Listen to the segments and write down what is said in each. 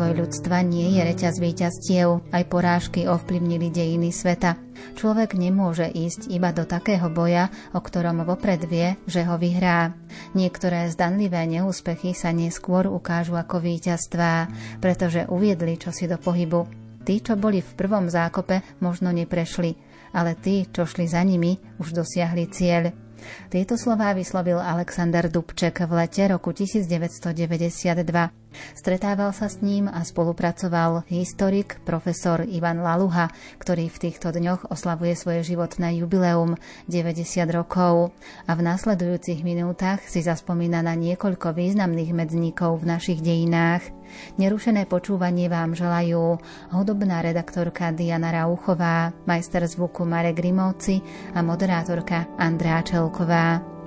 Vývoj ľudstva nie je reťaz víťazstiev, aj porážky ovplyvnili dejiny sveta. Človek nemôže ísť iba do takého boja, o ktorom vopred vie, že ho vyhrá. Niektoré zdanlivé neúspechy sa neskôr ukážu ako víťazstvá, pretože uviedli čosi do pohybu. Tí, čo boli v prvom zákope, možno neprešli, ale tí, čo šli za nimi, už dosiahli cieľ. Tieto slová vyslovil Alexander Dubček v lete roku 1992. Stretával sa s ním a spolupracoval historik profesor Ivan Laluha, ktorý v týchto dňoch oslavuje svoje životné jubileum 90 rokov a v nasledujúcich minútach si zaspomína na niekoľko významných medzníkov v našich dejinách. Nerušené počúvanie vám želajú hudobná redaktorka Diana Rauchová, majster zvuku Marek Grimovci a moderátorka Andrá Čelková.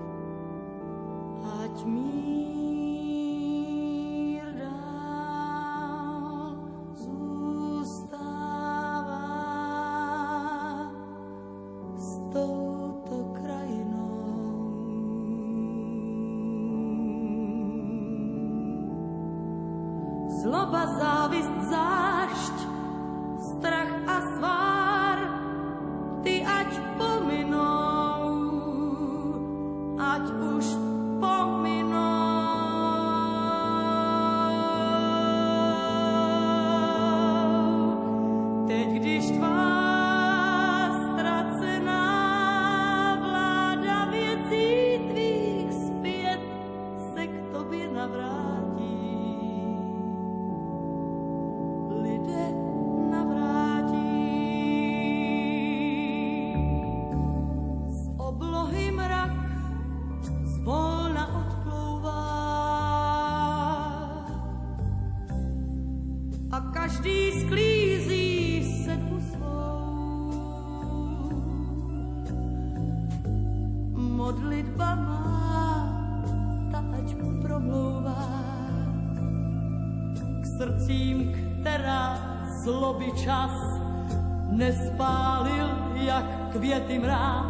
čas nespálil jak květy mráz.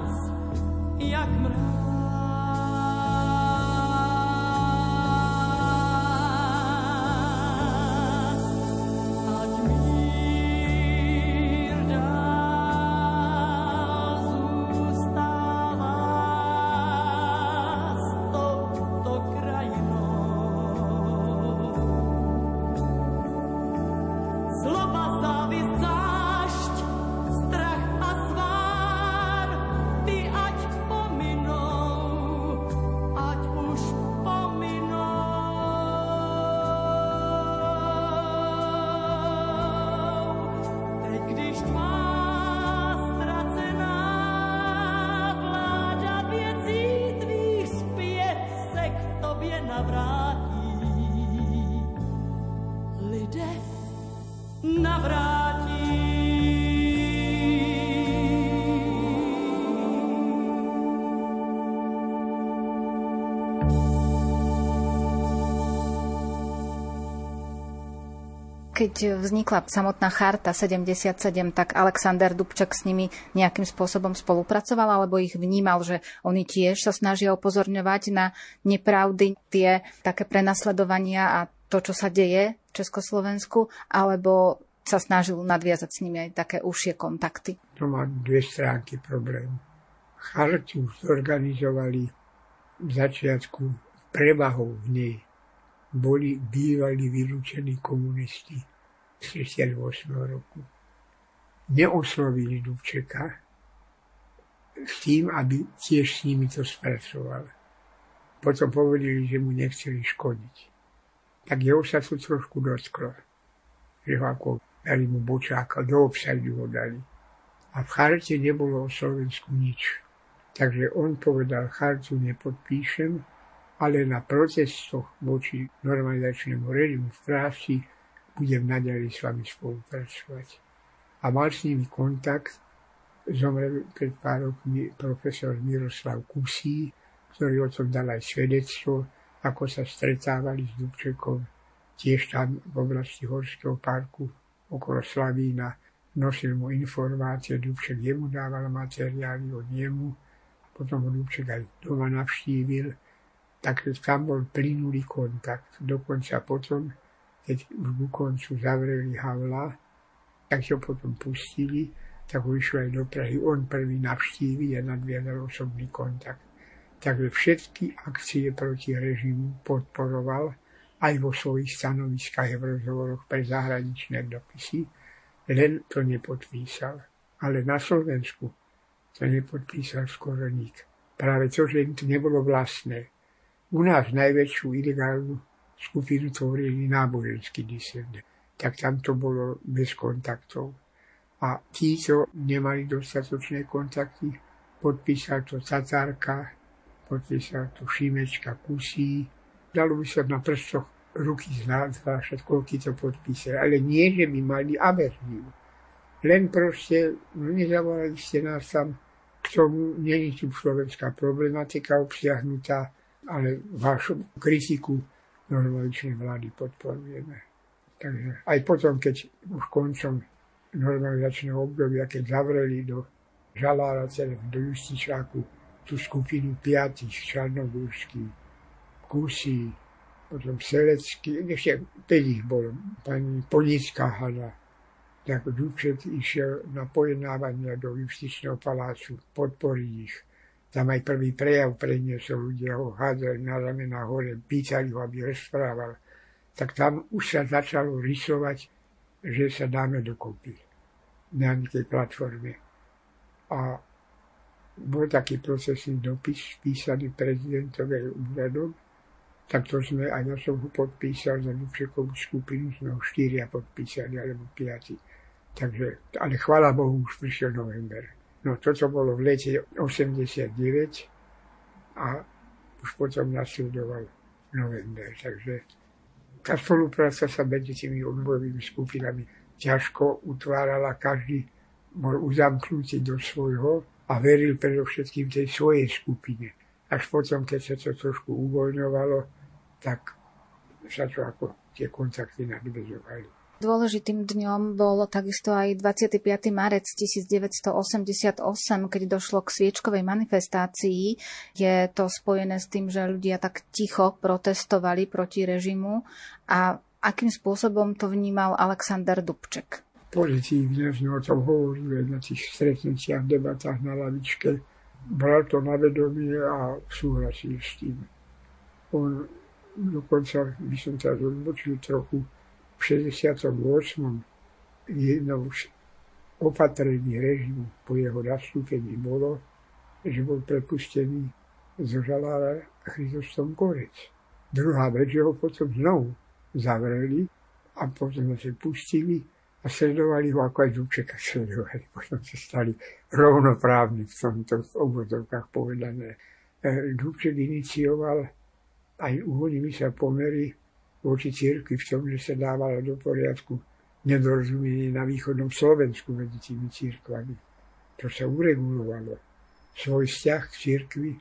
Keď vznikla samotná charta 77, tak Alexander Dubček s nimi nejakým spôsobom spolupracoval, alebo ich vnímal, že oni tiež sa snažia upozorňovať na nepravdy, tie také prenasledovania a to, čo sa deje v Československu, alebo sa snažil nadviazať s nimi aj také užšie kontakty. To má dve stránky problém. Chartu zorganizovali v začiatku prevahou v nej boli bývali vylúčení komunisti. 68 roku. Neoslovili Dubčeka s tým, aby tiež s nimi to spracoval. Potom povedali, že mu nechceli škodiť. Tak jeho sa to trošku dotklo. Že ho ako dali mu bočáka, do obsadu ho dali. A v charte nebolo o Slovensku nič. Takže on povedal, chartu nepodpíšem, ale na protestoch voči normalizačnému režimu v práci budem naďalej s vami spolupracovať. A mal s nimi kontakt, zomrel pred pár rokmi profesor Miroslav Kusí, ktorý o tom dal aj svedectvo, ako sa stretávali s Dubčekom, tiež tam v oblasti Horského parku okolo Slavína, nosil mu informácie, Dubček jemu dával materiály od jemu, potom ho Dubček aj doma navštívil, takže tam bol plynulý kontakt. Dokonca potom keď už ku koncu zavreli Havla, tak ho potom pustili, tak ho aj do Prahy. On prvý navštívi a nadviazal osobný kontakt. Takže všetky akcie proti režimu podporoval aj vo svojich stanoviskách v rozhovoroch pre zahraničné dopisy, len to nepodpísal. Ale na Slovensku to nepodpísal skoro nik. Práve to, že im to nebolo vlastné. U nás najväčšiu ilegálnu skupinu tvorili náboženskí disidenti. Tak tam to bolo bez kontaktov. A tí, čo nemali dostatočné kontakty, podpísal to Tatárka, podpísal to Šimečka Kusí. Dalo by sa na prstoch ruky zvášať, koľky to podpísali. Ale nie, že by mali averziu. Len proste no, nezavolali ste nás tam k tomu, je tu slovenská problematika obsiahnutá, ale vašu kritiku normaličnej vlády podporujeme. Takže aj potom, keď už koncom normalizačného obdobia, keď zavreli do Žalára, do Justičáku tú skupinu piatich, Čarnogórsky, Kusy, potom Selecký, ešte 5 ich bolo, pani Ponická hada, tak Dubček išiel na pojednávania do Justičného palácu podporiť ich. Tam aj prvý prejav predniesol, ľudia ho hádzali na ramena hore, pýtali ho, aby rozprával. Tak tam už sa začalo rysovať, že sa dáme dokopy na nejakej platforme. A bol taký procesný dopis písaný prezidentovej úradom, tak to sme, aj ja som ho podpísal za Dubčekovú skupinu, sme ho štyria podpísali, alebo piati. Takže, ale chvála Bohu, už prišiel november. No toto bolo v lete 89 a už potom nasledoval november. Takže tá spolupráca sa medzi tými odbojovými skupinami ťažko utvárala. Každý bol uzamknutý do svojho a veril predovšetkým tej svojej skupine. Až potom, keď sa to trošku uvoľňovalo, tak sa to ako tie kontakty nadvezovali. Dôležitým dňom bol takisto aj 25. marec 1988, keď došlo k sviečkovej manifestácii. Je to spojené s tým, že ľudia tak ticho protestovali proti režimu a akým spôsobom to vnímal Alexander Dubček? Pozitívne sme o tom hovorili na tých stretnutiach, debatách na lavičke. Bral to na vedomie a súhlasil s tým. On dokonca, by som teraz odbočil trochu, v 68. jednou z opatrení režimu po jeho nastúpení bolo, že bol prepustený zo žalára Chrysostom Korec. Druhá vec, že ho potom znovu zavreli a potom sa pustili a sledovali ho, ako aj Dubčeka sledovali. Potom sa stali rovnoprávni v tomto obvodovkách povedané. E, Dubček inicioval aj uvoľnili sa pomery voči cirkvi v tom, že sa dávalo do poriadku nedorozumenie na východnom Slovensku medzi tými církvami. To sa uregulovalo. Svoj vzťah k církvi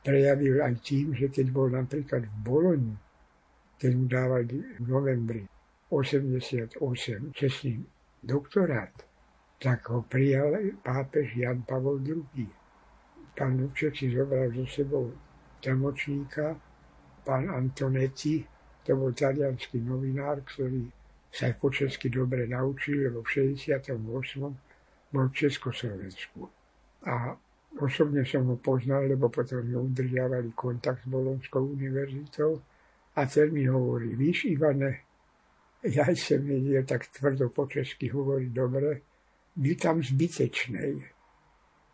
prejavil aj tým, že keď bol napríklad v Boloni, keď mu dávali v novembri 88 čestný doktorát, tak ho prijal pápež Jan Pavol II. Pán Lubček si zobral so sebou tlmočníka, pán Antonetti, to bol talianský novinár, ktorý sa po česky dobre naučil, lebo v 68. bol v Československu. A osobne som ho poznal, lebo potom sme udržiavali kontakt s Bolonskou univerzitou a ten mi hovorí, víš Ivane, ja som vedel tak tvrdo po česky hovoriť dobre, byl tam zbytečnej.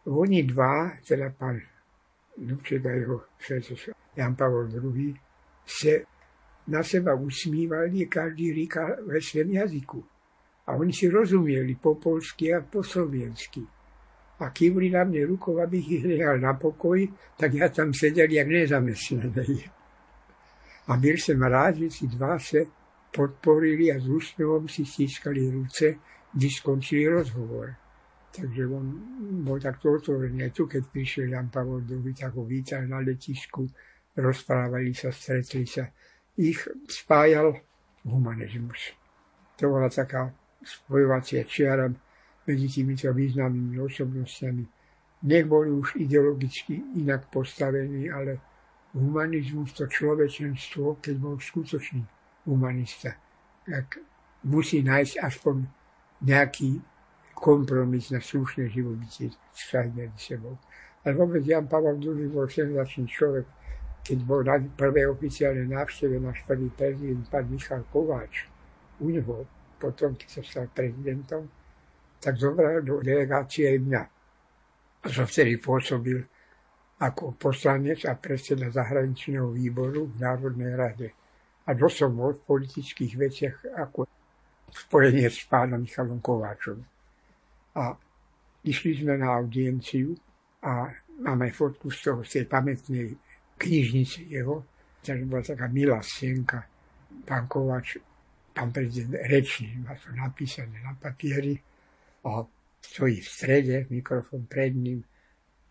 Oni dva, teda pán Dubček a jeho Jan Pavel II, se na seba usmívali, každý říkal ve svém jazyku. A oni si rozumieli po polsky a po slovensky. A kývli na mne rukou, abych ich nechal na pokoj, tak ja tam sedel jak nezamestnaný. A byl som rád, že si dva se podporili a s úsmevom si stiskali ruce, když skončili rozhovor. Takže on bol takto otvorený. Tu, keď prišiel Jan Pavel II, tak ho vítal na letisku, rozprávali sa, stretli sa ich spájal humanizmus. To bola taká spojovacia čiara medzi týmito významnými osobnostiami. Nech boli už ideologicky inak postavení, ale humanizmus, to človečenstvo, keď bol skutočný humanista, tak musí nájsť aspoň nejaký kompromis na slušné živobytie vzťahy medzi sebou. Ale vôbec Jan Pavel II bol senzačný človek. Keď bol na prvej oficiálnej návšteve náš prvý prezident, pán Michal Kováč, u neho, potom, keď sa stal prezidentom, tak zobral do delegácie aj mňa. A som vtedy pôsobil ako poslanec a predseda zahraničného výboru v Národnej rade. A to som bol v politických veciach ako spojenie s pánom Michalom Kováčom. A išli sme na audienciu a máme fotku z toho, z tej pamätnej knižnice jeho. Takže bola taká milá sienka. Pán Kováč, pán prezident rečný, má to napísané na papieri a stojí v strede, mikrofón pred ním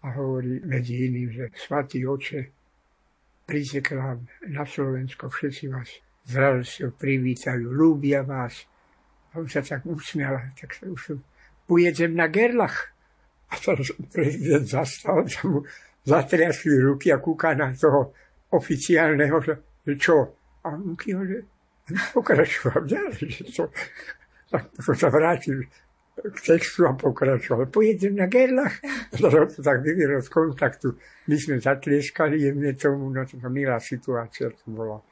a hovorí medzi iným, že svatý oče, príďte na Slovensko, všetci vás s radosťou privítajú, ľúbia vás. A on sa tak usmial, tak sa už pojedem na Gerlach. A to prezident zastal, sa mu zatriasli ruky a kúka na toho oficiálneho, že, čo? A on že pokračoval ďalej, že to, tak som sa vrátil k textu a pokračoval. Pojedem na Gerlach. To tak vyvierol z kontaktu. My sme zatlieskali jemne tomu, no to milá situácia to bola.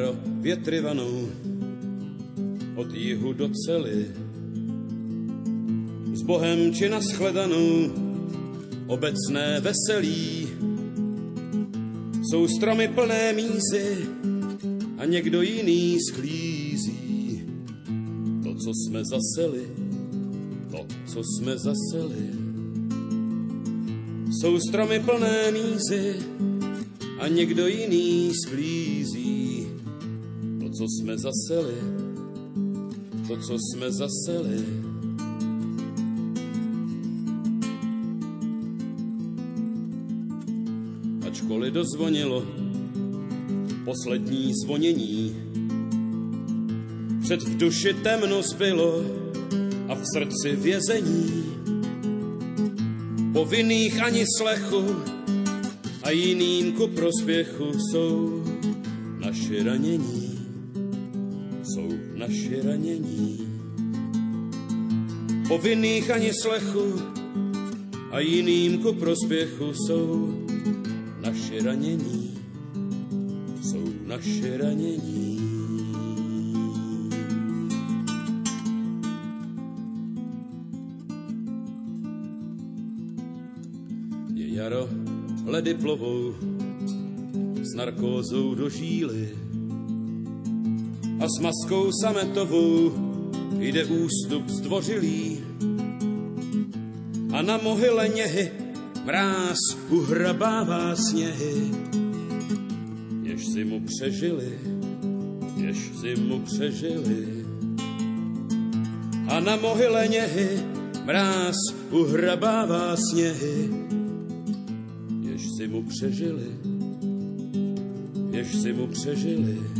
Jaro větry vanou od jihu do cely. S Bohem či naschledanou obecné veselí. Jsou stromy plné mízy a někdo jiný sklízí. To, co jsme zaseli, to, co jsme zaseli. Jsou stromy plné mízy a někdo jiný sklízí co jsme zaseli, to, co jsme zaseli. Ačkoliv dozvonilo poslední zvonění, před v duši temno zbylo a v srdci vězení. Povinných ani slechu a jiným ku prospěchu jsou naše ranění naše ranění. Povinných ani slechu a jiným ku prospěchu jsou naše ranění. Jsou naše ranění. Je jaro, ledy plovou s narkózou do žíly a s maskou sametovou jde ústup zdvořilý. A na mohyle něhy mráz uhrabává sněhy, jež mu přežili, jež mu přežili. A na mohyle něhy mráz uhrabává sněhy, jež mu přežili, jež mu přežili.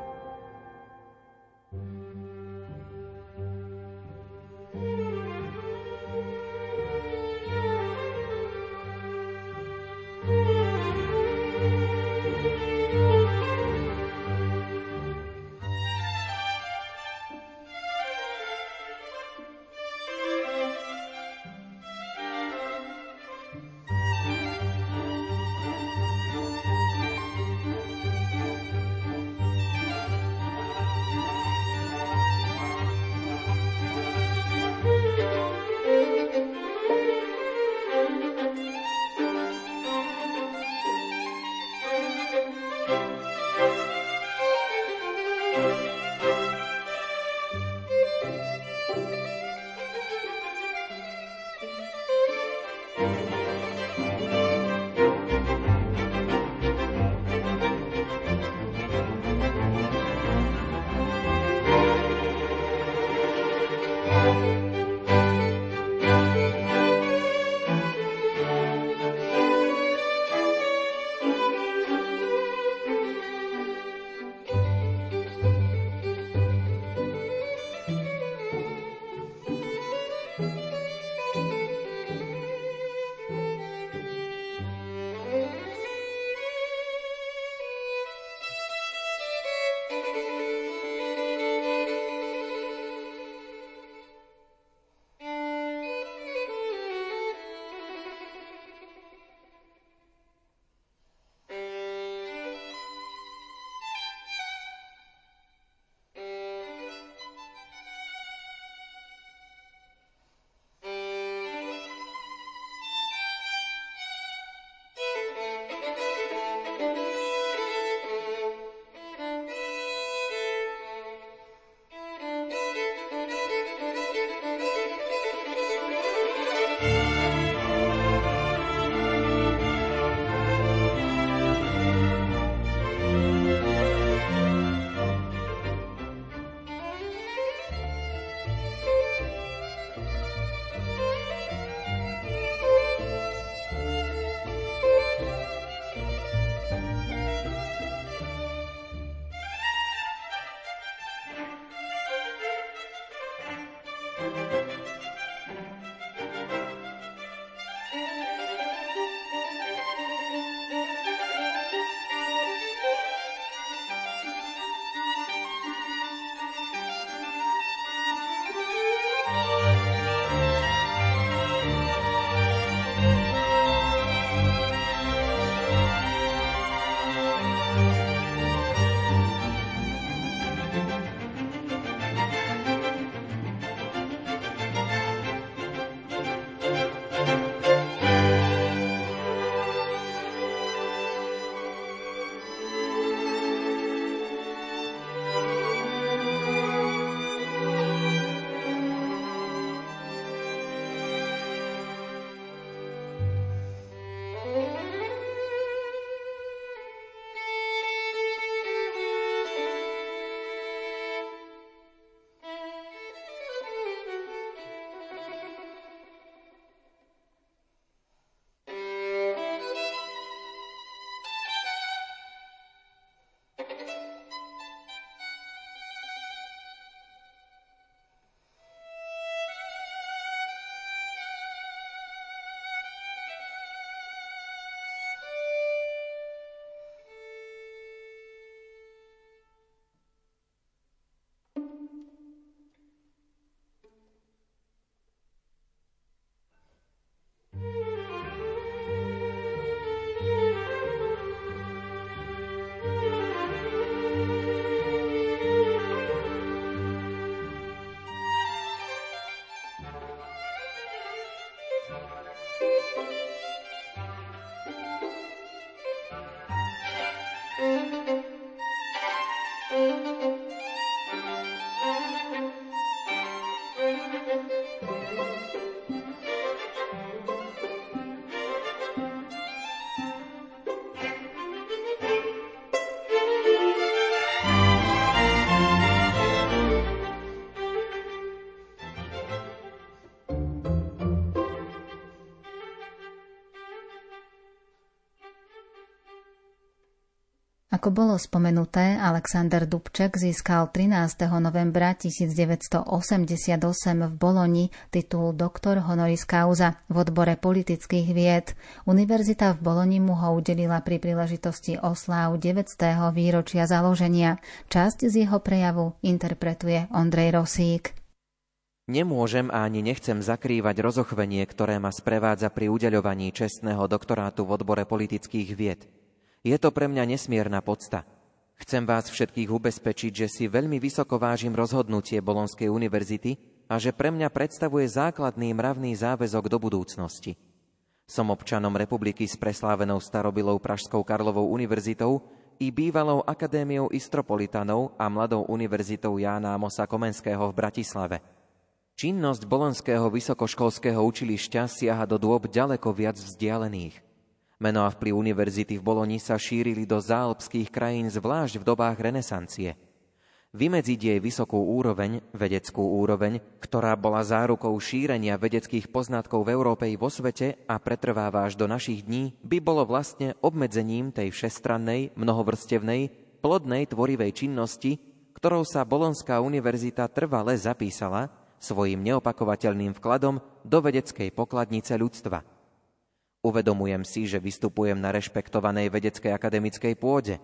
Ako bolo spomenuté, Alexander Dubček získal 13. novembra 1988 v Boloni titul doktor honoris causa v odbore politických vied. Univerzita v Boloni mu ho udelila pri príležitosti osláv 900. výročia založenia. Časť z jeho prejavu interpretuje Ondrej Rosík. Nemôžem ani nechcem zakrývať rozochvenie, ktoré ma sprevádza pri udeľovaní čestného doktorátu v odbore politických vied. Je to pre mňa nesmierna podsta. Chcem vás všetkých ubezpečiť, že si veľmi vysoko vážim rozhodnutie Bolonskej univerzity a že pre mňa predstavuje základný mravný záväzok do budúcnosti. Som občanom republiky s preslávenou starobilou Pražskou Karlovou univerzitou i bývalou akadémiou Istropolitanov a mladou univerzitou Jána Mosa Komenského v Bratislave. Činnosť Bolonského vysokoškolského učilišťa siaha do dôb ďaleko viac vzdialených – Meno a vplyv univerzity v Boloni sa šírili do záalpských krajín zvlášť v dobách renesancie. vymedziť jej vysokú úroveň, vedeckú úroveň, ktorá bola zárukou šírenia vedeckých poznatkov v Európe i vo svete a pretrváva až do našich dní, by bolo vlastne obmedzením tej všestrannej, mnohovrstevnej, plodnej tvorivej činnosti, ktorou sa Bolonská univerzita trvale zapísala svojim neopakovateľným vkladom do vedeckej pokladnice ľudstva. Uvedomujem si, že vystupujem na rešpektovanej vedeckej akademickej pôde.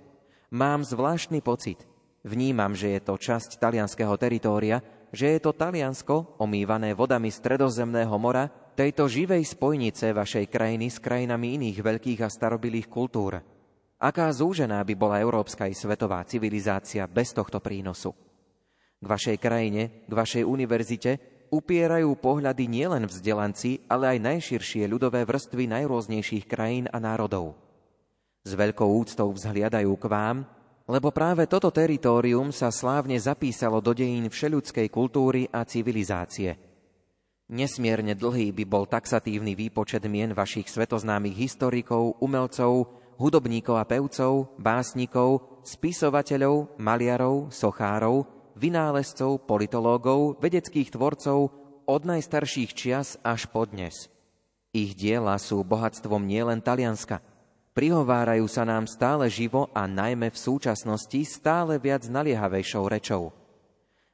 Mám zvláštny pocit – Vnímam, že je to časť talianského teritória, že je to Taliansko, omývané vodami Stredozemného mora, tejto živej spojnice vašej krajiny s krajinami iných veľkých a starobilých kultúr. Aká zúžená by bola európska i svetová civilizácia bez tohto prínosu? K vašej krajine, k vašej univerzite upierajú pohľady nielen vzdelanci, ale aj najširšie ľudové vrstvy najrôznejších krajín a národov. S veľkou úctou vzhliadajú k vám, lebo práve toto teritórium sa slávne zapísalo do dejín všeľudskej kultúry a civilizácie. Nesmierne dlhý by bol taxatívny výpočet mien vašich svetoznámych historikov, umelcov, hudobníkov a pevcov, básnikov, spisovateľov, maliarov, sochárov, vynálezcov, politológov, vedeckých tvorcov od najstarších čias až po dnes. Ich diela sú bohatstvom nielen Talianska – prihovárajú sa nám stále živo a najmä v súčasnosti stále viac naliehavejšou rečou.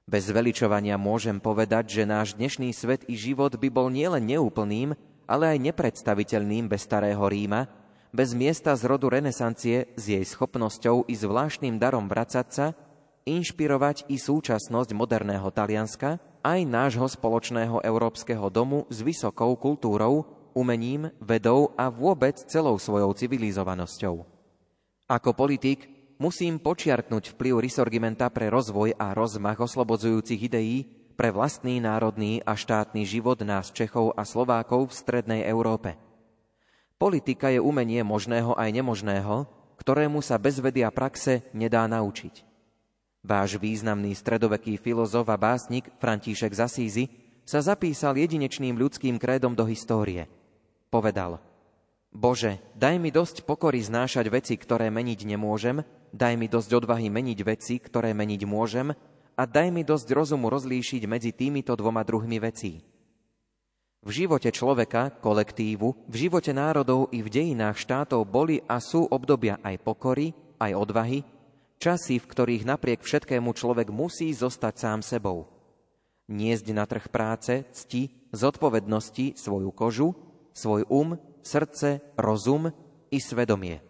Bez veličovania môžem povedať, že náš dnešný svet i život by bol nielen neúplným, ale aj nepredstaviteľným bez starého Ríma, bez miesta z rodu renesancie s jej schopnosťou i zvláštnym darom vracať sa, inšpirovať i súčasnosť moderného Talianska, aj nášho spoločného európskeho domu s vysokou kultúrou, umením, vedou a vôbec celou svojou civilizovanosťou. Ako politik musím počiarknúť vplyv Risorgimenta pre rozvoj a rozmach oslobodzujúcich ideí pre vlastný národný a štátny život nás Čechov a Slovákov v strednej Európe. Politika je umenie možného aj nemožného, ktorému sa bez vedy a praxe nedá naučiť. Váš významný stredoveký filozof a básnik František Zasízy sa zapísal jedinečným ľudským krédom do histórie – povedal Bože, daj mi dosť pokory znášať veci, ktoré meniť nemôžem, daj mi dosť odvahy meniť veci, ktoré meniť môžem a daj mi dosť rozumu rozlíšiť medzi týmito dvoma druhmi vecí. V živote človeka, kolektívu, v živote národov i v dejinách štátov boli a sú obdobia aj pokory, aj odvahy, časy, v ktorých napriek všetkému človek musí zostať sám sebou. Niesť na trh práce, cti, zodpovednosti svoju kožu, svoj um, srdce, rozum i svedomie.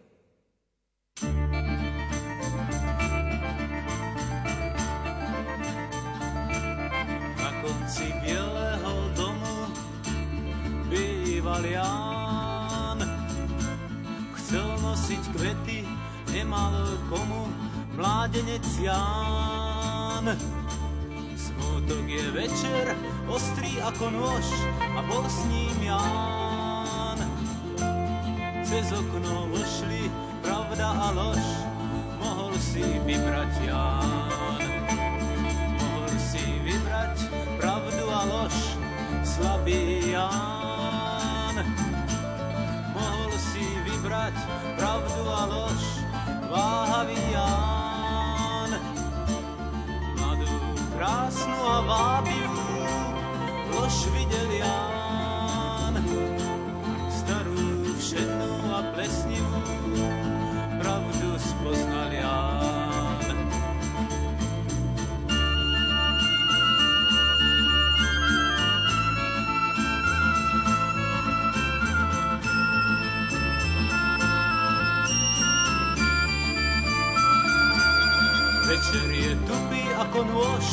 Na konci bieleho domu býval Ján. Chcel nosiť kvety, nemal komu, mládenec Ján. Smutok je večer, ostrý ako nôž a bol s ním Ján cez okno vošli pravda a lož, mohol si vybrať Ján. Mohol si vybrať pravdu a lož, slabý Ján. Mohol si vybrať pravdu a lož, váhavý Ján. Krásnu a vábivú lož videl Ján. Starú, všednú a plesnivú ako nôž,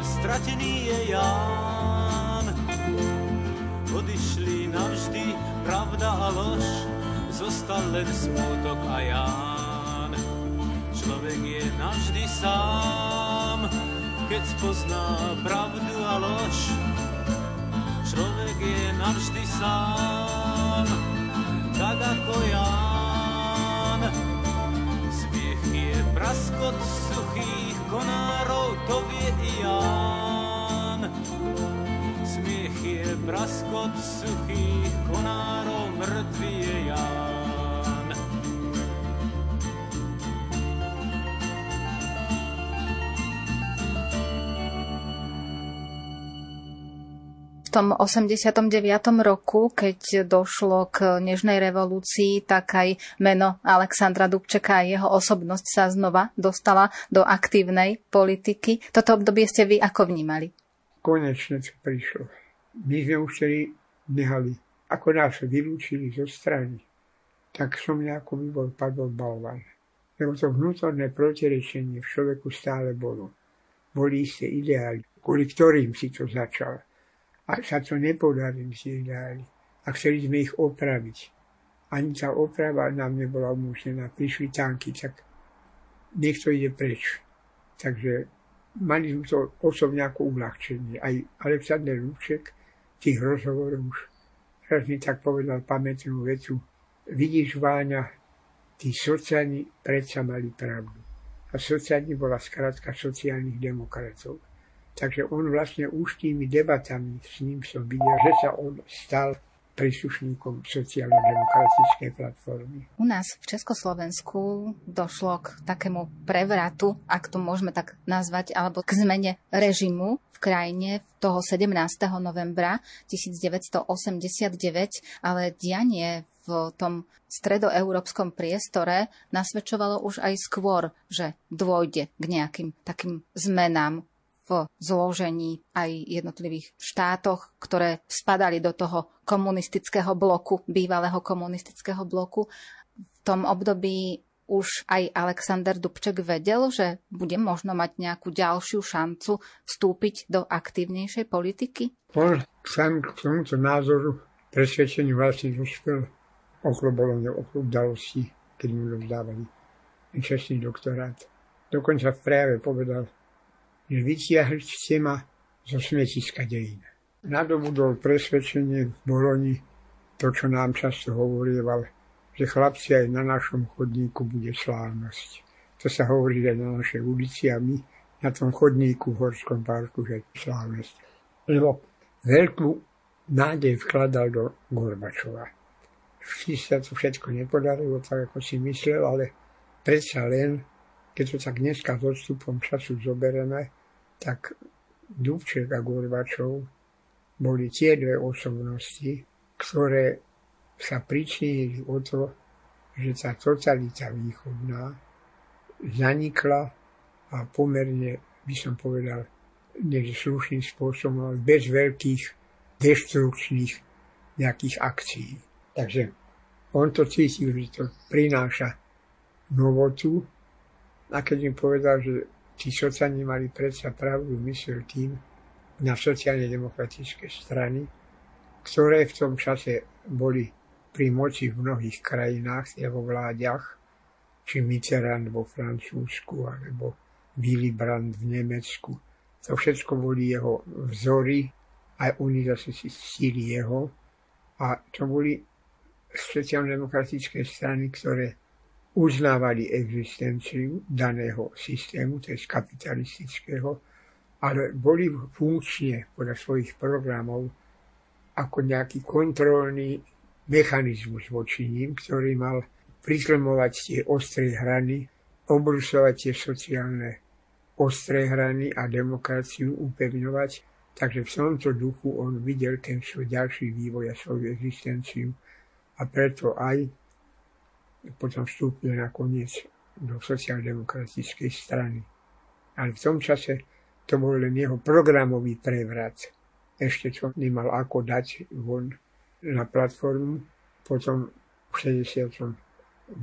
stratený je Ján. Odišli navždy pravda a lož, zostal len smutok a Ján. Človek je navždy sám, keď spozná pravdu a lož. Človek je navždy sám, tak ako Ján. Smiech je praskot suchých konárov, to vie i Ján. Smiech je praskot suchých konárov, mŕtvý je Ján. Tom 89. roku, keď došlo k Nežnej revolúcii, tak aj meno Alexandra Dubčeka a jeho osobnosť sa znova dostala do aktívnej politiky. Toto obdobie ste vy ako vnímali? Konečne to prišlo. My sme už vtedy nehali, ako nás vylúčili zo strany, tak som nejako by bol padol balvan. Lebo to vnútorné protirečenie v človeku stále bolo. Boli isté ideály, kvôli ktorým si to začal a sa to nepodarili ideály. A chceli sme ich opraviť. Ani tá oprava nám nebola umožnená. Prišli tanky, tak niekto ide preč. Takže mali sme to osobne ako uľahčenie. Aj Alexander Luček v tých rozhovoroch už raz mi tak povedal pamätnú vetu. Vidíš, Váňa, tí sociálni predsa mali pravdu. A sociálni bola skrátka sociálnych demokratov. Takže on vlastne už tými debatami s ním som videl, že sa on stal príslušníkom sociálno-demokratickej platformy. U nás v Československu došlo k takému prevratu, ak to môžeme tak nazvať, alebo k zmene režimu v krajine toho 17. novembra 1989, ale dianie v tom stredoeurópskom priestore nasvedčovalo už aj skôr, že dôjde k nejakým takým zmenám v zložení aj jednotlivých štátoch, ktoré spadali do toho komunistického bloku, bývalého komunistického bloku. V tom období už aj Alexander Dubček vedel, že bude možno mať nejakú ďalšiu šancu vstúpiť do aktívnejšej politiky? On sám k tomuto názoru presvedčeniu vlastne dospel okolo Bologna, okolo udalostí, keď mu dávali čestný doktorát. Dokonca v prejave povedal, že vytiahli ste ma zo smetiska dejín. Nadobudol presvedčenie v Boloni to, čo nám často hovorieval, že chlapci aj na našom chodníku bude slávnosť. To sa hovorí aj na našej ulici a my na tom chodníku v Horskom parku, že slávnosť. Lebo veľkú nádej vkladal do Gorbačova. Vždy sa to všetko nepodarilo tak, ako si myslel, ale predsa len keď to tak dneska s odstupom času zoberieme, tak Dubček a Gorbačov boli tie dve osobnosti, ktoré sa pričinili o to, že tá totalita východná zanikla a pomerne, by som povedal, než slušným spôsobom, ale bez veľkých deštrukčných nejakých akcií. Takže on to cítil, že to prináša novotu a keď im povedal, že tí sociálni mali predsa pravdu, myslel tým na sociálne demokratické strany, ktoré v tom čase boli pri moci v mnohých krajinách, vo vláďach, či Mitterrand vo Francúzsku, alebo Willy Brandt v Nemecku. To všetko boli jeho vzory, aj oni zase si stíli jeho. A to boli sociálno-demokratické strany, ktoré uznávali existenciu daného systému, to je kapitalistického, ale boli funkčne podľa svojich programov ako nejaký kontrolný mechanizmus voči ním, ktorý mal pritlmovať tie ostré hrany, obrusovať tie sociálne ostré hrany a demokraciu upevňovať. Takže v tomto duchu on videl ten svoj ďalší vývoj a svoju existenciu a preto aj potom vstúpil nakoniec do sociálno-demokratickej strany. Ale v tom čase to bol len jeho programový prevrat. Ešte čo nemal ako dať von na platformu. Potom v 68.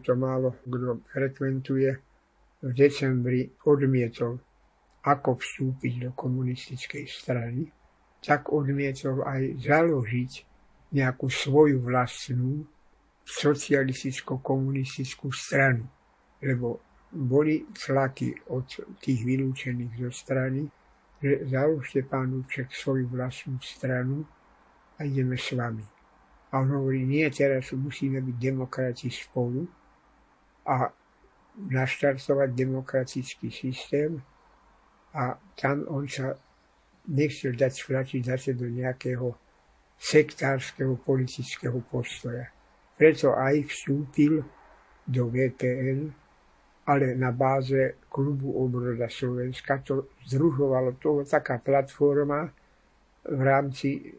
to málo kto frekventuje. V decembri odmietol ako vstúpiť do komunistickej strany, tak odmietol aj založiť nejakú svoju vlastnú socialisticko-komunistickú stranu, lebo boli tlaky od tých vylúčených zo strany, že založte pán Luček svoju vlastnú stranu a ideme s vami. A on hovorí, nie, teraz musíme byť demokrati spolu a naštartovať demokratický systém a tam on sa nechcel dať sflačiť zase do nejakého sektárskeho politického postoja. Preto aj vstúpil do VPN, ale na báze klubu Obroda Slovenska to združovalo to taká platforma v rámci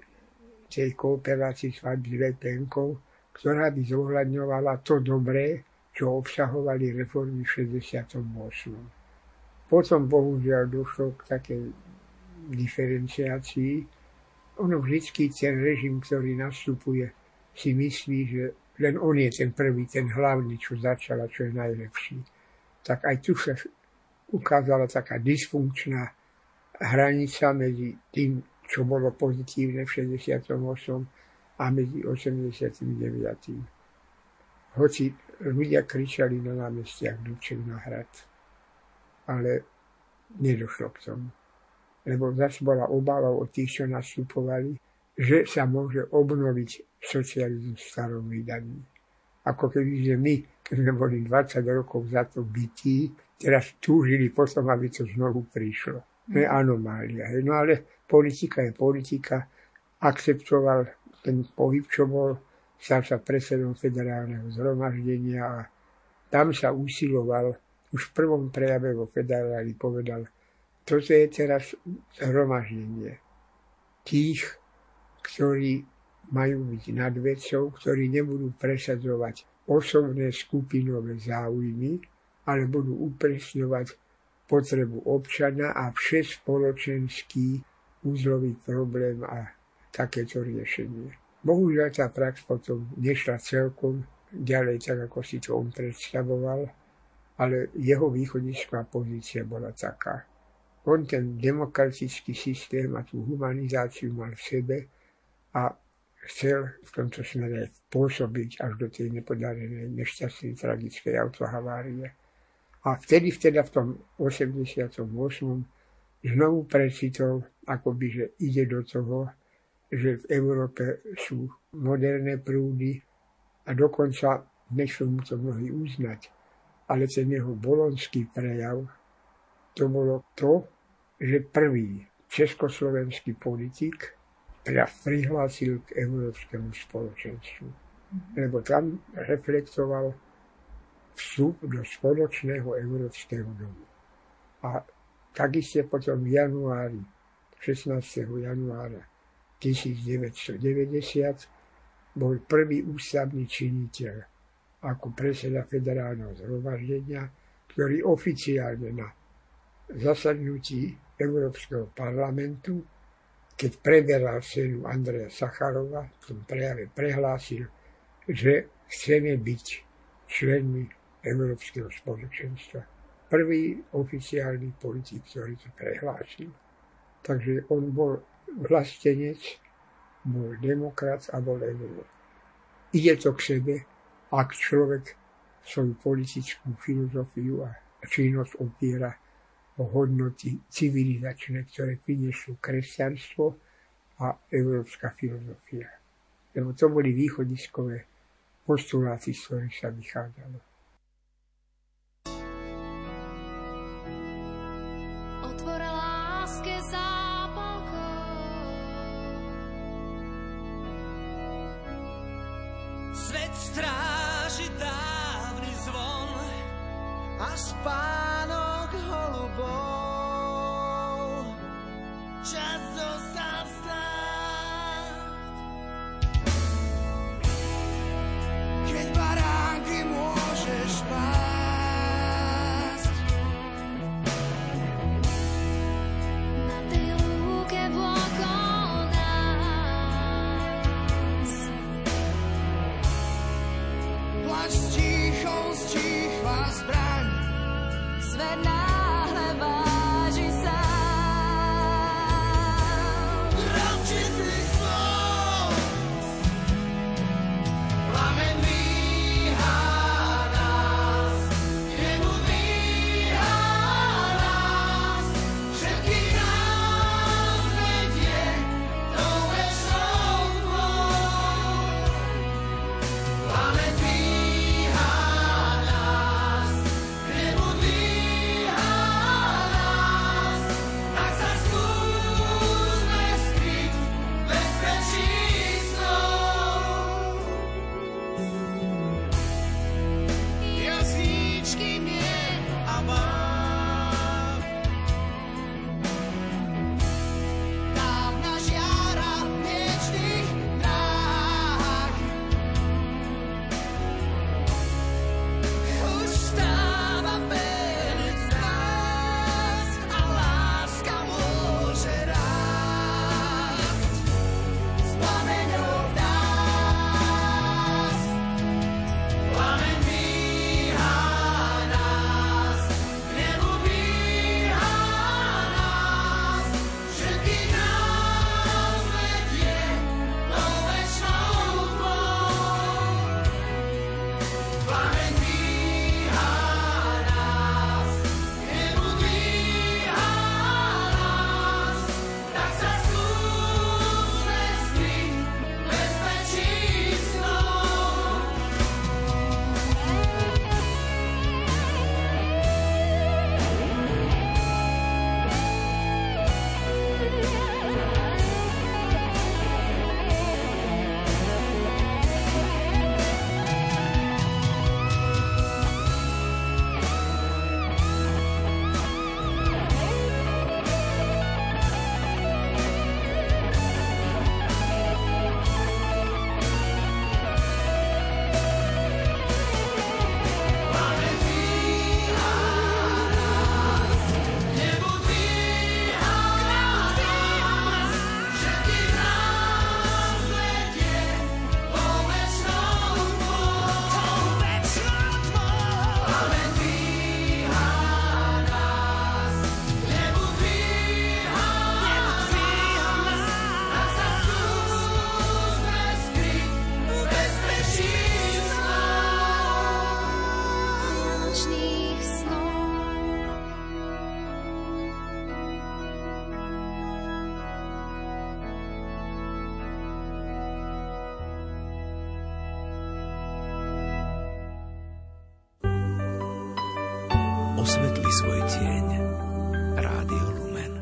tej kooperácii s VPN, ktorá by zohľadňovala to dobré, čo obsahovali reformy v 68. Potom bohužiaľ došlo k takej diferenciácii. Ono vždycky ten režim, ktorý nastupuje, si myslí, že len on je ten prvý, ten hlavný, čo začal a čo je najlepší. Tak aj tu sa ukázala taká dysfunkčná hranica medzi tým, čo bolo pozitívne v 68. a medzi 89. Hoci ľudia kričali na námestiach Duček na hrad, ale nedošlo k tomu. Lebo zase bola obava od tých, čo nastupovali, že sa môže obnoviť socializmus starom vydaní. Ako keby, že my, keď sme boli 20 rokov za to bytí, teraz túžili potom, aby to znovu prišlo. To je anomália. No ale politika je politika. Akceptoval ten pohyb, čo bol, stal sa predsedom federálneho zhromaždenia a tam sa usiloval, už v prvom prejave vo federáli povedal, toto je teraz zhromaždenie tých, ktorí majú byť nad vecou, ktorí nebudú presadzovať osobné skupinové záujmy, ale budú upresňovať potrebu občana a všespoločenský úzlový problém a takéto riešenie. Bohužiaľ tá prax potom nešla celkom ďalej tak, ako si to on predstavoval, ale jeho východisková pozícia bola taká. On ten demokratický systém a tú humanizáciu mal v sebe a chcel v tomto smere pôsobiť až do tej nepodarenej, nešťastnej, tragickej autohavárie. A vtedy, vtedy v tom 88. znovu precitol, akoby, že ide do toho, že v Európe sú moderné prúdy a dokonca nechcú mu to mnohí uznať. Ale ten jeho bolonský prejav, to bolo to, že prvý československý politik prihlásil k Európskemu spoločenstvu. Mm-hmm. Lebo tam reflektoval vstup do spoločného Európskeho domu. A takisto potom v januári, 16. januára 1990 bol prvý ústavný činiteľ ako predseda federálneho zhromaždenia, ktorý oficiálne na zasadnutí Európskeho parlamentu keď preberal cenu Andreja Sacharova, v tom prejave prehlásil, že chceme byť členmi Európskeho spoločenstva. Prvý oficiálny politik, ktorý to prehlásil. Takže on bol vlastenec, bol demokrat a bol Európ. Ide to k sebe, ak človek svoju politickú filozofiu a činnosť opiera o hodnoty civilizačné, ktoré priniesú kresťanstvo a európska filozofia. Lebo to boli východiskové postuláty, z ktorých sa vychádzalo. Stráži svoj tieň. Rádio Lumen.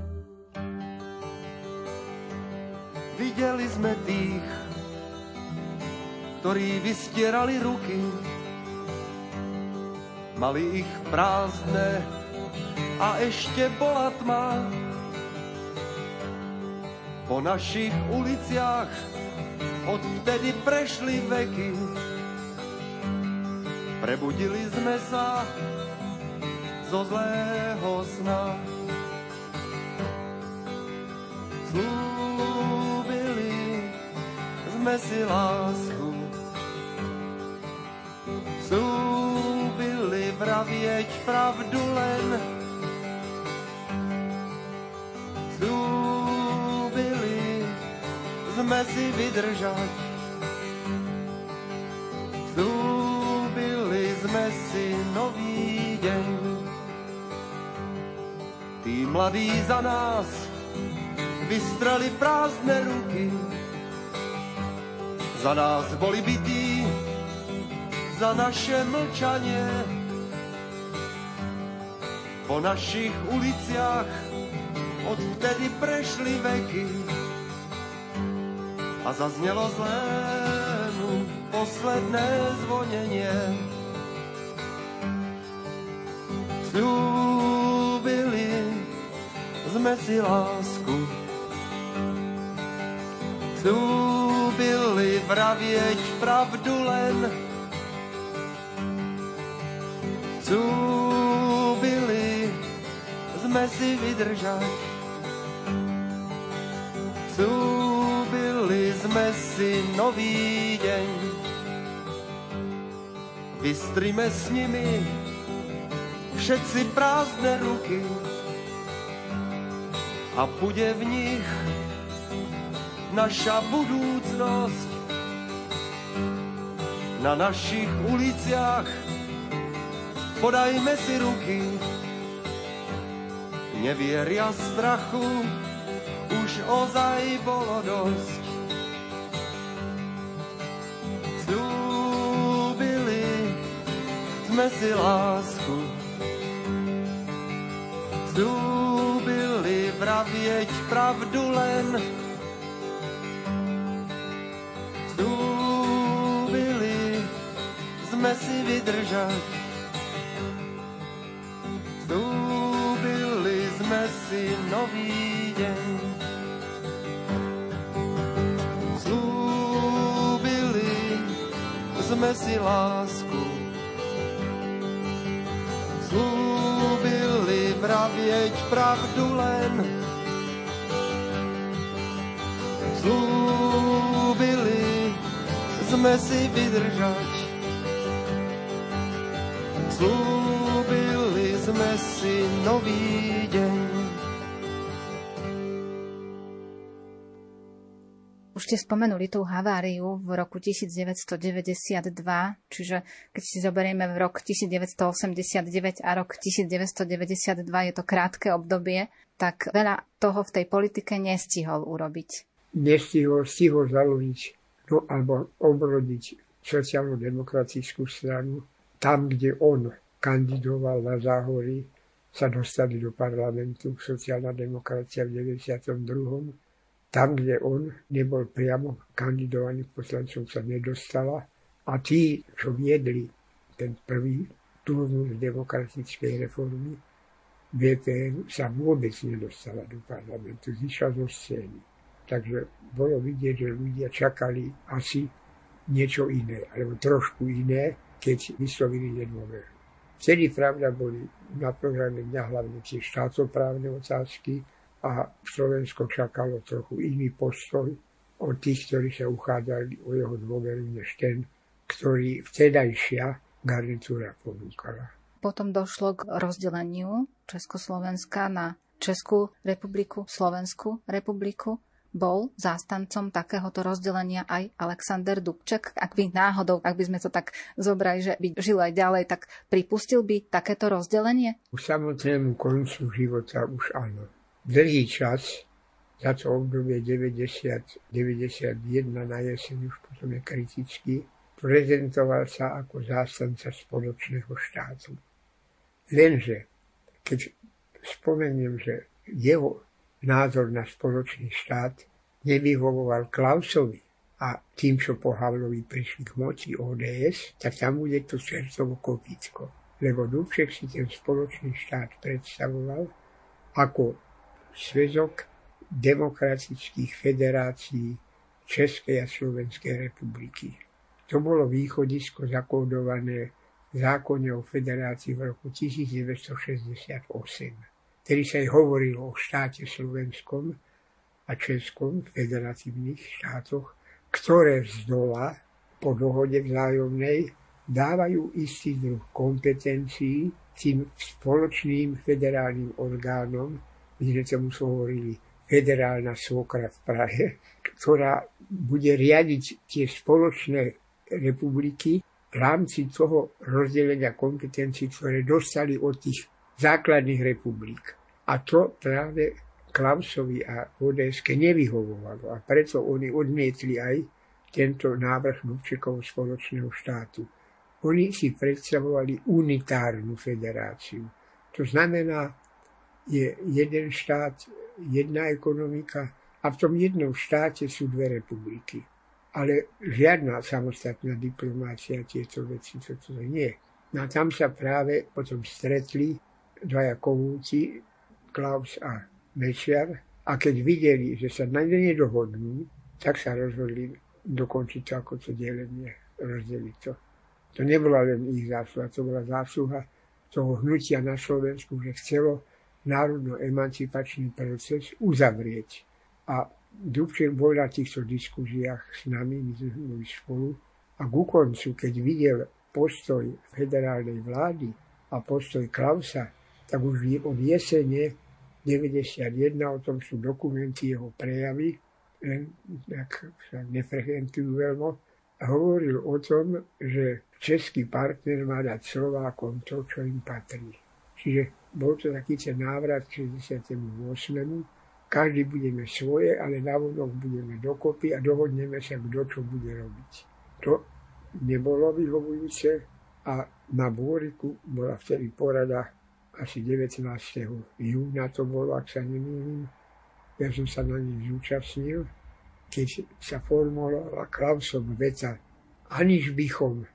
Videli sme tých, ktorí vystierali ruky, mali ich prázdne a ešte bola tma. Po našich uliciach odvtedy prešli veky, Prebudili sme sa zo zlého sna. Slúbili sme si lásku. Slúbili vravieť pravdu len. Slúbili sme si vydržať si nový deň. Tí mladí za nás vystrali prázdne ruky, za nás boli bytí, za naše mlčanie. Po našich uliciach odvtedy prešli veky a zaznelo zlému posledné zvonenie. Sľúbili sme si lásku. Sľúbili vravieť pravdu len. Sľúbili sme si vydržať. Sľúbili sme si nový deň. Vystrime s nimi všetci prázdne ruky a bude v nich naša budúcnosť. Na našich uliciach podajme si ruky, nevieria strachu, už ozaj bolo dosť. Slúbili sme si lásku, Slúbili vravieť pravdu len. Slúbili sme si vydržať. Slúbili sme si nový deň. Slúbili sme si lásku. vravieť pravdu len. Slúbili sme si vydržať. Slúbili sme si nový deň. Už ste spomenuli tú haváriu v roku 1992, čiže keď si zoberieme v rok 1989 a rok 1992, je to krátke obdobie, tak veľa toho v tej politike nestihol urobiť. Nestihol, stihol založiť no, alebo obrodiť sociálno-demokratickú stranu tam, kde on kandidoval na záhory, sa dostali do parlamentu sociálna demokracia v 92 tam, kde on nebol priamo kandidovaný poslancom, sa nedostala. A tí, čo viedli ten prvý turnus demokratickej reformy, VPN sa vôbec nedostala do parlamentu, zišla zo scény. Takže bolo vidieť, že ľudia čakali asi niečo iné, alebo trošku iné, keď vyslovili nedôveru. Vtedy, pravda, boli na programe dňa hlavne tie štátoprávne otázky, a Slovensko čakalo trochu iný postoj od tých, ktorí sa uchádzali o jeho dôveru, než ten, ktorý vtedajšia garnitúra ponúkala. Potom došlo k rozdeleniu Československa na Českú republiku, Slovenskú republiku. Bol zástancom takéhoto rozdelenia aj Alexander Dubček. Ak by náhodou, ak by sme to tak zobrali, že by žil aj ďalej, tak pripustil by takéto rozdelenie? Už samotnému koncu života už áno dlhý čas, za to obdobie 90-91 na jeseň už potom je kritický, prezentoval sa ako zástanca spoločného štátu. Lenže keď spomeniem, že jeho názor na spoločný štát nevyhovoval Klausovi a tým, čo po Havlovi prišli k moci ODS, tak tam bude to čertovo kopicko. Lebo Dubček si ten spoločný štát predstavoval ako svezok demokratických federácií Českej a Slovenskej republiky. To bolo východisko zakódované v zákone o federácii v roku 1968. Tedy sa aj hovorilo o štáte slovenskom a českom federatívnych štátoch, ktoré z dola po dohode vzájomnej dávajú istý druh kompetencií tým spoločným federálnym orgánom, my sme tomu hovorili federálna svokra v Prahe, ktorá bude riadiť tie spoločné republiky v rámci toho rozdelenia kompetencií, ktoré dostali od tých základných republik. A to práve Klausovi a ods nevyhovovalo. A preto oni odmietli aj tento návrh Dubčekov spoločného štátu. Oni si predstavovali unitárnu federáciu. To znamená, je jeden štát, jedna ekonomika a v tom jednom štáte sú dve republiky. Ale žiadna samostatná diplomácia tieto veci, toto nie. No a tam sa práve potom stretli dvaja kovúci, Klaus a Mečiar a keď videli, že sa na ne nedohodnú, tak sa rozhodli dokončiť to ako to delenie, rozdeliť to. To nebola len ich zásluha, to bola zásluha toho hnutia na Slovensku, že chcelo národno-emancipačný proces uzavrieť. A Dubček bol na týchto diskuziách s nami, my sme spolu. A ku koncu, keď videl postoj federálnej vlády a postoj Klausa, tak už od jesene 91, o tom sú dokumenty jeho prejavy, len tak sa nefrekventujú veľmi, hovoril o tom, že český partner má dať Slovákom to, čo im patrí. Čiže bol to taký ten návrat k 68. Každý budeme svoje, ale navonok budeme dokopy a dohodneme sa, kto čo bude robiť. To nebolo vyhovujúce a na Bôriku bola vtedy porada asi 19. júna to bolo, ak sa nemýlim. Ja som sa na nej zúčastnil, keď sa formulovala Klausom veta, aniž bychom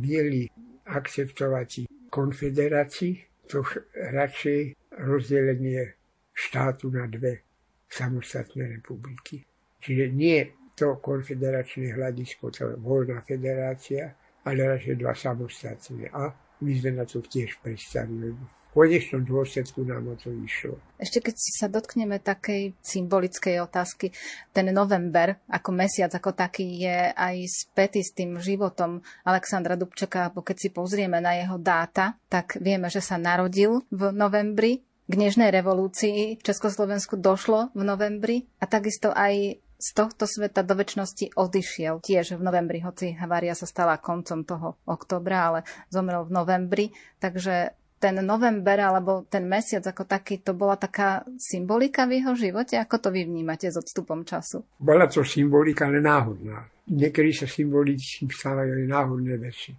mieli akceptovať konfederácii, to radšej rozdelenie štátu na dve samostatné republiky. Čiže nie to konfederačné hľadisko, to voľná federácia, ale radšej dva samostatné. A my sme na to tiež predstavili konečnom dôsledku nám o to išlo. Ešte keď sa dotkneme takej symbolickej otázky, ten november ako mesiac ako taký je aj spätý s tým životom Alexandra Dubčeka, alebo keď si pozrieme na jeho dáta, tak vieme, že sa narodil v novembri, k Nežnej revolúcii v Československu došlo v novembri a takisto aj z tohto sveta do väčšnosti odišiel tiež v novembri, hoci havária sa stala koncom toho oktobra, ale zomrel v novembri. Takže ten november alebo ten mesiac ako taký, to bola taká symbolika v jeho živote? Ako to vy vnímate s odstupom času? Bola to symbolika, ale náhodná. Niekedy sa symbolicky stávajú aj náhodné veci.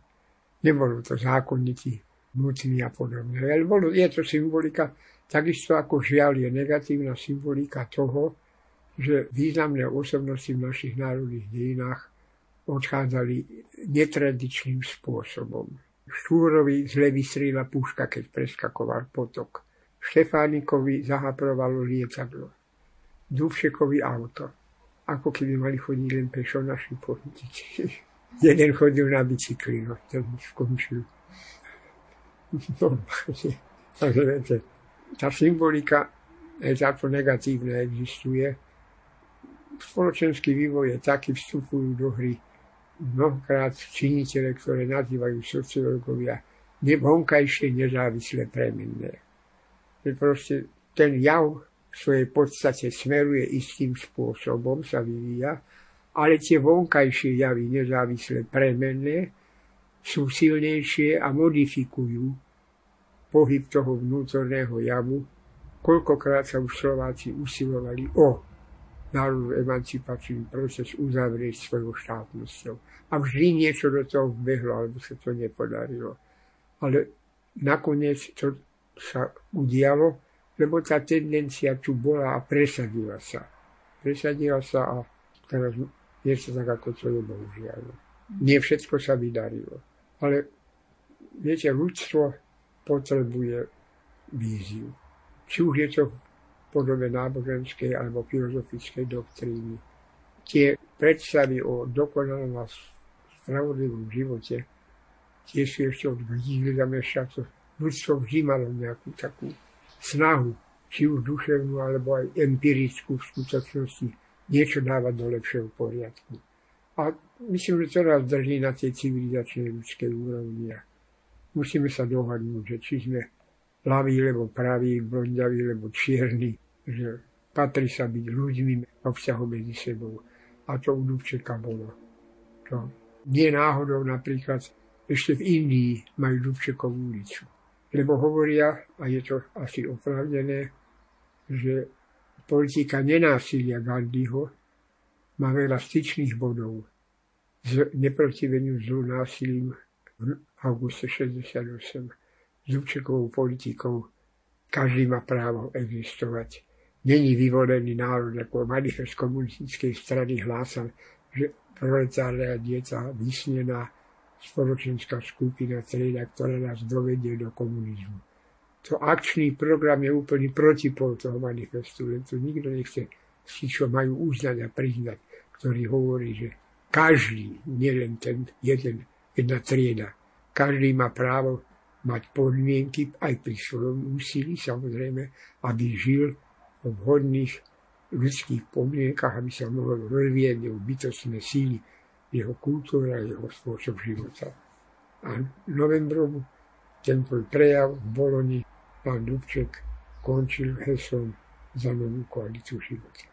Nebolo to zákonitý, nutný a podobne. Ale bolo, je to symbolika, takisto ako žiaľ je negatívna symbolika toho, že významné osobnosti v našich národných dejinách odchádzali netradičným spôsobom Štúrovi zle vystrila puška, keď preskakoval potok. Štefánikovi zahaprovalo lietadlo. Duvšekovi auto. Ako keby mali chodiť len pešo naši politici. Jeden chodil na bicykli, no ten skončil. No, takže viete, tá symbolika táto negatívna existuje. Spoločenský vývoj je taký, vstupujú do hry mnohokrát činitele, ktoré nazývajú sociológovia, vonkajšie nezávislé premenné. Že proste ten jav v svojej podstate smeruje istým spôsobom, sa vyvíja, ale tie vonkajšie javy nezávislé premenné sú silnejšie a modifikujú pohyb toho vnútorného javu. Koľkokrát sa už Slováci usilovali o národnú emancipačný proces uzavrieť svojou štátnosťou. A vždy niečo do toho vbehlo, alebo sa to nepodarilo. Ale nakoniec to sa udialo, lebo tá tendencia tu bola a presadila sa. Presadila sa a teraz je to tak, ako to je, bohužiaľ. Nie všetko sa vydarilo. Ale viete, ľudstvo potrebuje víziu. Či už je to podobe náboženskej alebo filozofickej doktríny. Tie predstavy o dokonalom a spravodlivom živote tie sú ešte od Gilgamesha, to ľudstvo vždy malo nejakú takú snahu, či už duševnú, alebo aj empirickú v skutočnosti, niečo dávať do lepšieho poriadku. A myslím, že to nás drží na tej civilizačnej ľudskej úrovni. Musíme sa dohodnúť, že či sme ľaví, lebo praví, blondiaví, lebo čierni, že patrí sa byť ľuďmi vo vzťahu medzi sebou. A to u Dubčeka bolo. To nie náhodou napríklad ešte v Indii majú Dubčekovú ulicu. Lebo hovoria, a je to asi opravdené, že politika nenásilia Gandhiho má veľa styčných bodov z neprotiveniu zlu násilím v auguste 68 s Dubčekovou politikou. Každý má právo existovať. Není vyvolený národ, ako manifest komunistickej strany hlásal, že proletárna dieca vysnená spoločenská skupina trieda, ktorá nás dovedie do komunizmu. To akčný program je úplný protipol toho manifestu, len to nikto nechce si čo majú uznať a priznať, ktorý hovorí, že každý, nielen ten jeden, jedna trieda, každý má právo mať podmienky aj pri svojom úsilí, samozrejme, aby žil vhodných ľudských podmienkach, aby sa mohol rozvíjať jeho bytostné síly, jeho kultúra, jeho spôsob života. A novembrom ten tvoj prejav v Boloni pán Dubček končil heslom za novú koalíciu života.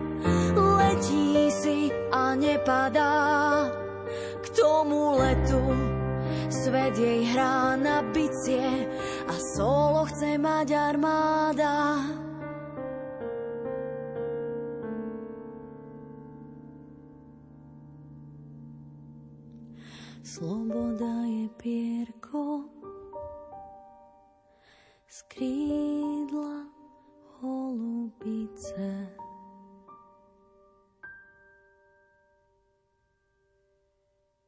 si a nepadá k tomu letu. Svet jej hrá na bicie a solo chce mať armáda. Sloboda je pierko z krídla holubice.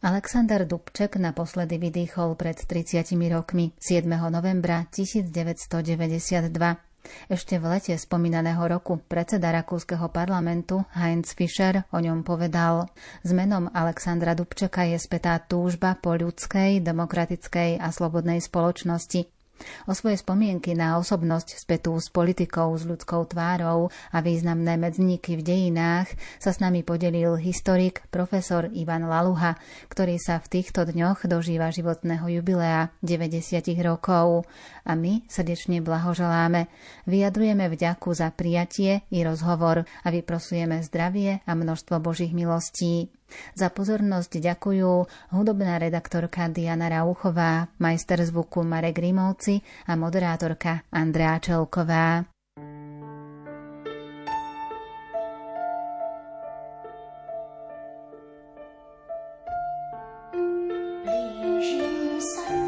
Alexander Dubček naposledy vydýchol pred 30 rokmi 7. novembra 1992. Ešte v lete spomínaného roku predseda rakúskeho parlamentu Heinz Fischer o ňom povedal S menom Alexandra Dubčeka je spätá túžba po ľudskej, demokratickej a slobodnej spoločnosti. O svoje spomienky na osobnosť spätú s politikou, s ľudskou tvárou a významné medzníky v dejinách sa s nami podelil historik profesor Ivan Laluha, ktorý sa v týchto dňoch dožíva životného jubilea 90 rokov. A my srdečne blahoželáme. Vyjadrujeme vďaku za prijatie i rozhovor a vyprosujeme zdravie a množstvo Božích milostí. Za pozornosť ďakujú hudobná redaktorka Diana Rauchová, majster zvuku Marek Rimovci a moderátorka Andrea Čelková. Blížim sa